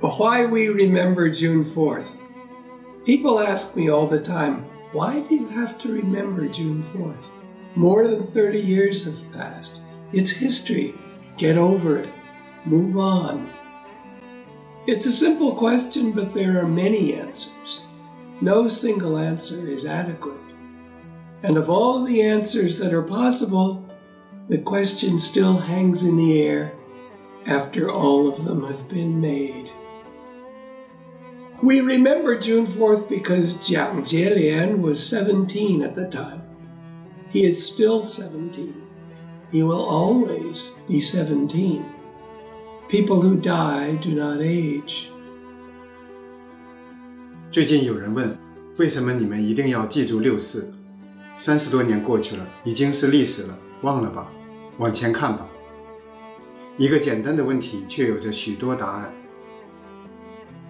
Why we remember June 4th. People ask me all the time, why do you have to remember June 4th? More than 30 years have passed. It's history. Get over it. Move on. It's a simple question, but there are many answers. No single answer is adequate. And of all the answers that are possible, the question still hangs in the air after all of them have been made. We remember June 4th because Jiang Jielian was 17 at the time. He is still 17. He will always be 17. People who die do not age. 最近有人问，为什么你们一定要记住六四？三十多年过去了，已经是历史了，忘了吧，往前看吧。一个简单的问题，却有着许多答案。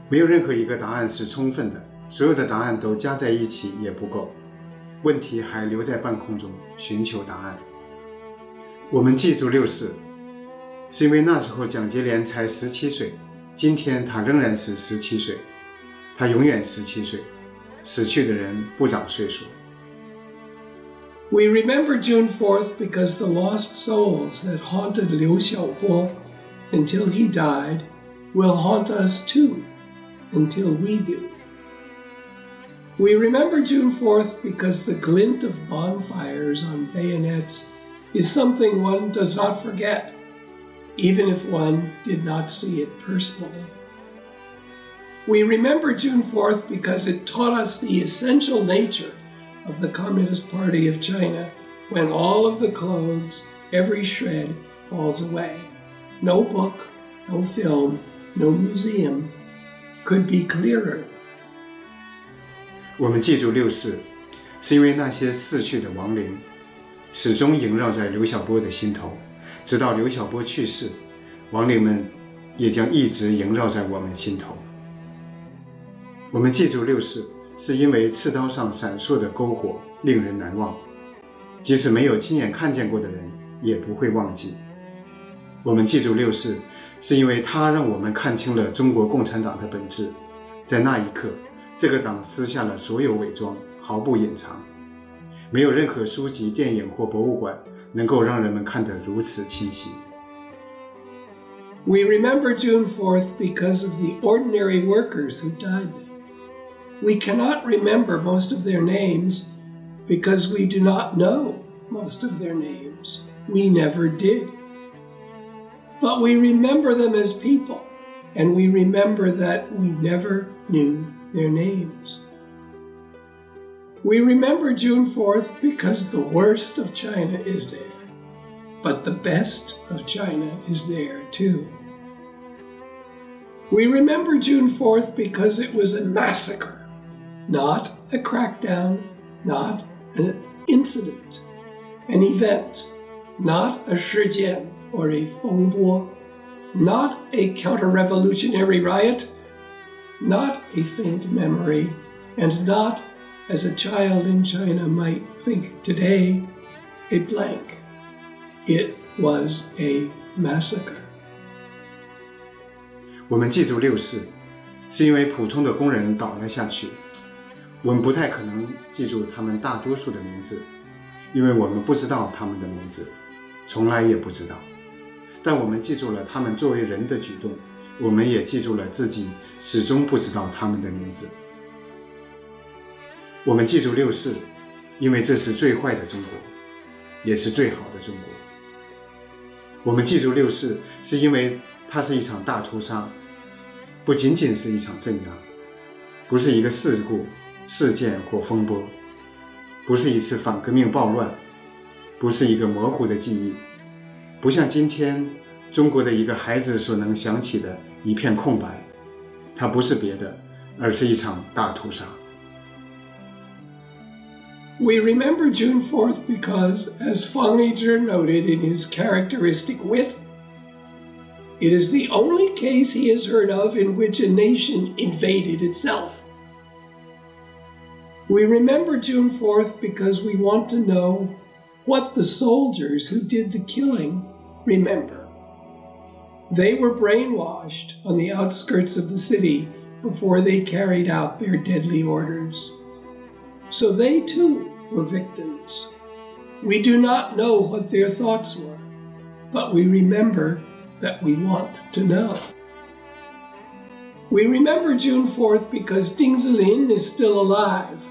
没有任何一个答案是充分的，所有的答案都加在一起也不够，问题还留在半空中寻求答案。我们记住六四，是因为那时候蒋捷连才十七岁，今天他仍然是十七岁，他永远十七岁，死去的人不长岁数。We remember June 4th because the lost souls that haunted Liu Xiaobo until he died will haunt us too until we do. We remember June 4th because the glint of bonfires on bayonets is something one does not forget, even if one did not see it personally. We remember June 4th because it taught us the essential nature of the Communist Party of China when all of the clothes, every shred, falls away. No book, no film, no museum could be clearer. 我们记住六四，是因为那些逝去的亡灵始终萦绕在刘晓波的心头，直到刘晓波去世，亡灵们也将一直萦绕在我们心头。我们记住六四。是因为刺刀上闪烁的篝火令人难忘，即使没有亲眼看见过的人也不会忘记。我们记住六四，是因为它让我们看清了中国共产党的本质。在那一刻，这个党撕下了所有伪装，毫不隐藏。没有任何书籍、电影或博物馆能够让人们看得如此清晰。We remember June 4th because of the ordinary workers who died there. We cannot remember most of their names because we do not know most of their names. We never did. But we remember them as people, and we remember that we never knew their names. We remember June 4th because the worst of China is there, but the best of China is there too. We remember June 4th because it was a massacre not a crackdown, not an incident, an event, not a 事件 or a 风波, not a counter-revolutionary riot, not a faint memory, and not, as a child in China might think today, a blank. It was a massacre. 我们记住六四，是因为普通的工人倒了下去。我们不太可能记住他们大多数的名字，因为我们不知道他们的名字，从来也不知道。 但我们记住了他们作为人的举动，我们也记住了自己始终不知道他们的名字。我们记住六四，因为这是最坏的中国，也是最好的中国。我们记住六四，是因为它是一场大屠杀，不仅仅是一场镇压，不是一个事故。事件或风波，不是一次反革命暴乱，不是一个模糊的记忆，不像今天中国的一个孩子所能想起的一片空白。它不是别的，而是一场大屠杀。We remember June 4th because, as Fang Lizhi noted in his characteristic wit, it is the only case he has heard of in which a nation invaded itself. We remember June 4th because we want to know what the soldiers who did the killing remember. They were brainwashed on the outskirts of the city before they carried out their deadly orders. So they too were victims. We do not know what their thoughts were, but we remember that we want to know. We remember June 4th because Ding Zilin is still alive.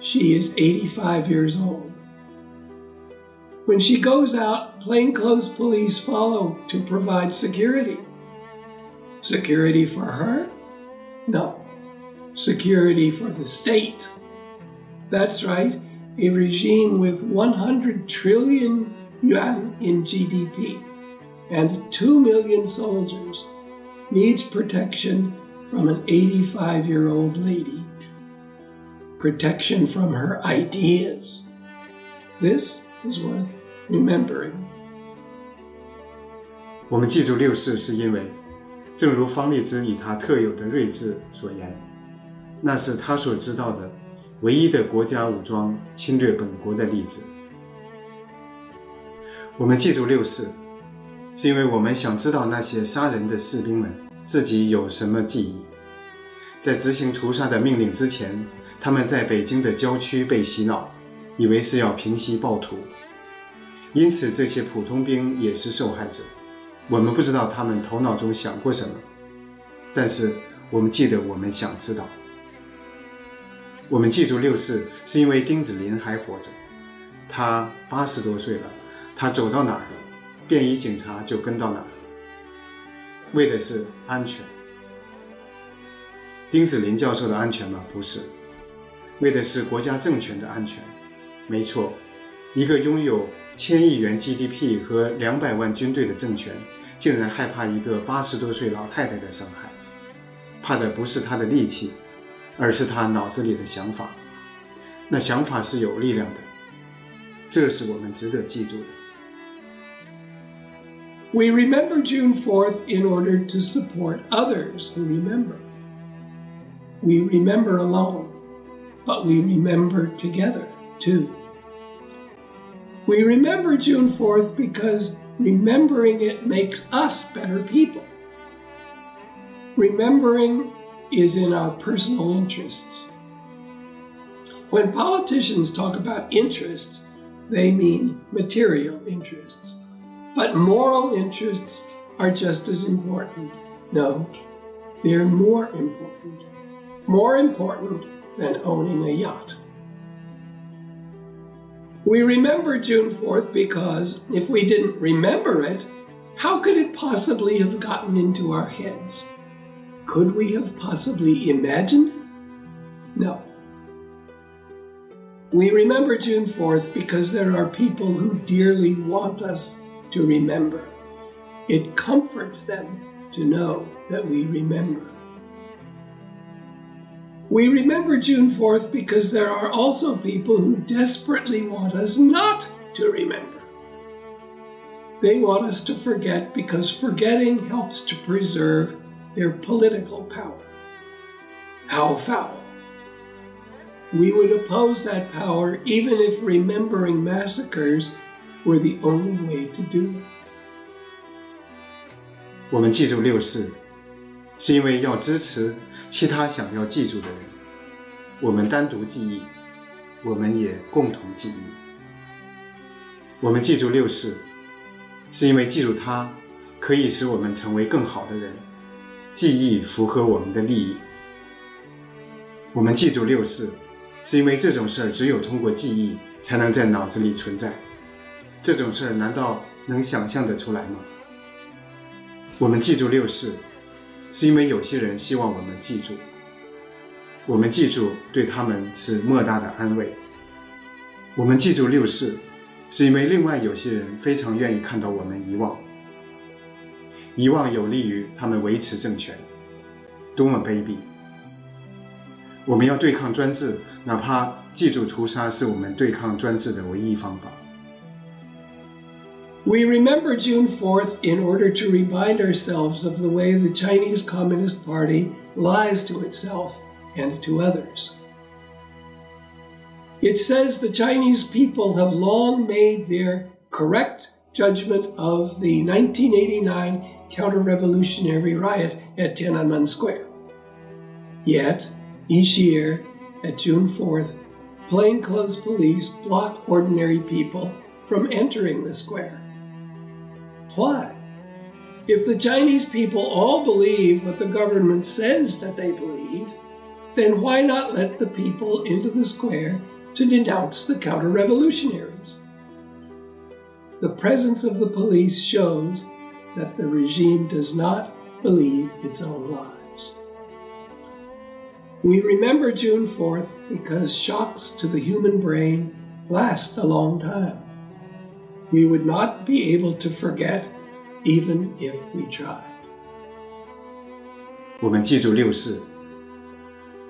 She is 85 years old. When she goes out, plainclothes police follow to provide security. Security for her? No. Security for the state. That's right, a regime with 100 trillion yuan in GDP and 2 million soldiers needs protection from an 85 year old lady. Protection from her ideas. This is worth remembering. 我们记住六世，是因为，正如方励之以他特有的睿智所言，那是他所知道的唯一的国家武装侵略本国的例子。我们记住六世，是因为我们想知道那些杀人的士兵们自己有什么记忆。在执行屠杀的命令之前，他们在北京的郊区被洗脑，以为是要平息暴徒，因此这些普通兵也是受害者。我们不知道他们头脑中想过什么，但是我们记得，我们想知道。我们记住六四，是因为丁子霖还活着，他八十多岁了，他走到哪儿，便衣警察就跟到哪儿，为的是安全。丁子霖教授的安全吗？不是，为的是国家政权的安全。没错，一个拥有千亿元 GDP 和两百万军队的政权。竟然害怕一个八十多岁老太太的伤害，怕的不是她的力气，而是她脑子里的想法。那想法是有力量的，这是我们值得记住的。We remember June 4th in order to support others who remember. We remember alone, but we remember together We remember June 4th because Remembering it makes us better people. Remembering is in our personal interests. When politicians talk about interests, they mean material interests. But moral interests are just as important. No, they're more important. More important than owning a yacht. We remember June 4th because if we didn't remember it, how could it possibly have gotten into our heads? Could we have possibly imagined it? No. We remember June 4th because there are people who dearly want us to remember. It comforts them to know that we remember. We remember June 4th because there are also people who desperately want us not to remember. They want us to forget because forgetting helps to preserve their political power. How foul! We would oppose that power even if remembering massacres were the only way to do it. 我们记住六四， 是因为要支持其他想要记住的人，我们单独记忆，我们也共同记忆。我们记住六世，是因为记住它可以使我们成为更好的人。记忆符合我们的利益。我们记住六世，是因为这种事儿只有通过记忆才能在脑子里存在。这种事儿难道能想象得出来吗？我们记住六世。是因为有些人希望我们记住，我们记住对他们是莫大的安慰。我们记住六四，是因为另外有些人非常愿意看到我们遗忘，遗忘有利于他们维持政权。多么卑鄙！我们要对抗专制，哪怕记住屠杀是我们对抗专制的唯一方法。We remember June 4th in order to remind ourselves of the way the Chinese Communist Party lies to itself and to others. It says the Chinese people have long made their correct judgment of the 1989 counter revolutionary riot at Tiananmen Square. Yet, each year, at June 4th, plainclothes police block ordinary people from entering the square. Why? If the Chinese people all believe what the government says that they believe, then why not let the people into the square to denounce the counter revolutionaries? The presence of the police shows that the regime does not believe its own lies. We remember June 4th because shocks to the human brain last a long time. We would not be able to forget even if we tried. 我们记住六四，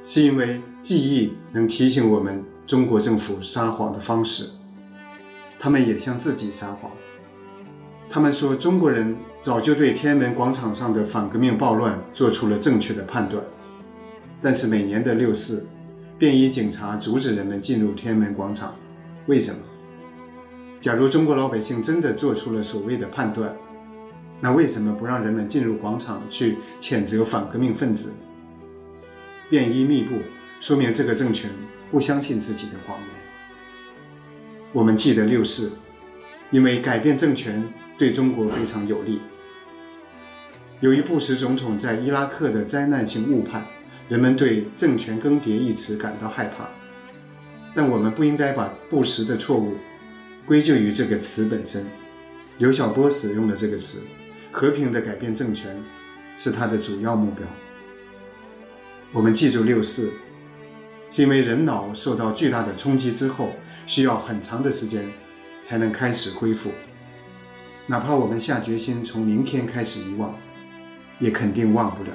是因为记忆能提醒我们中国政府撒谎的方式。他们也向自己撒谎。他们说中国人早就对天安门广场上的反革命暴乱做出了正确的判断，但是每年的六四，便衣警察阻止人们进入天安门广场。为什么？假如中国老百姓真的做出了所谓的判断，那为什么不让人们进入广场去谴责反革命分子？便衣密布，说明这个政权不相信自己的谎言。我们记得六四，因为改变政权对中国非常有利。由于布什总统在伊拉克的灾难性误判，人们对“政权更迭”一词感到害怕。但我们不应该把布什的错误归咎于这个词本身。刘晓波使用了这个词。和平的改变政权是他的主要目标。我们记住六四，是因为人脑受到巨大的冲击之后，需要很长的时间才能开始恢复。哪怕我们下决心从明天开始遗忘，也肯定忘不了。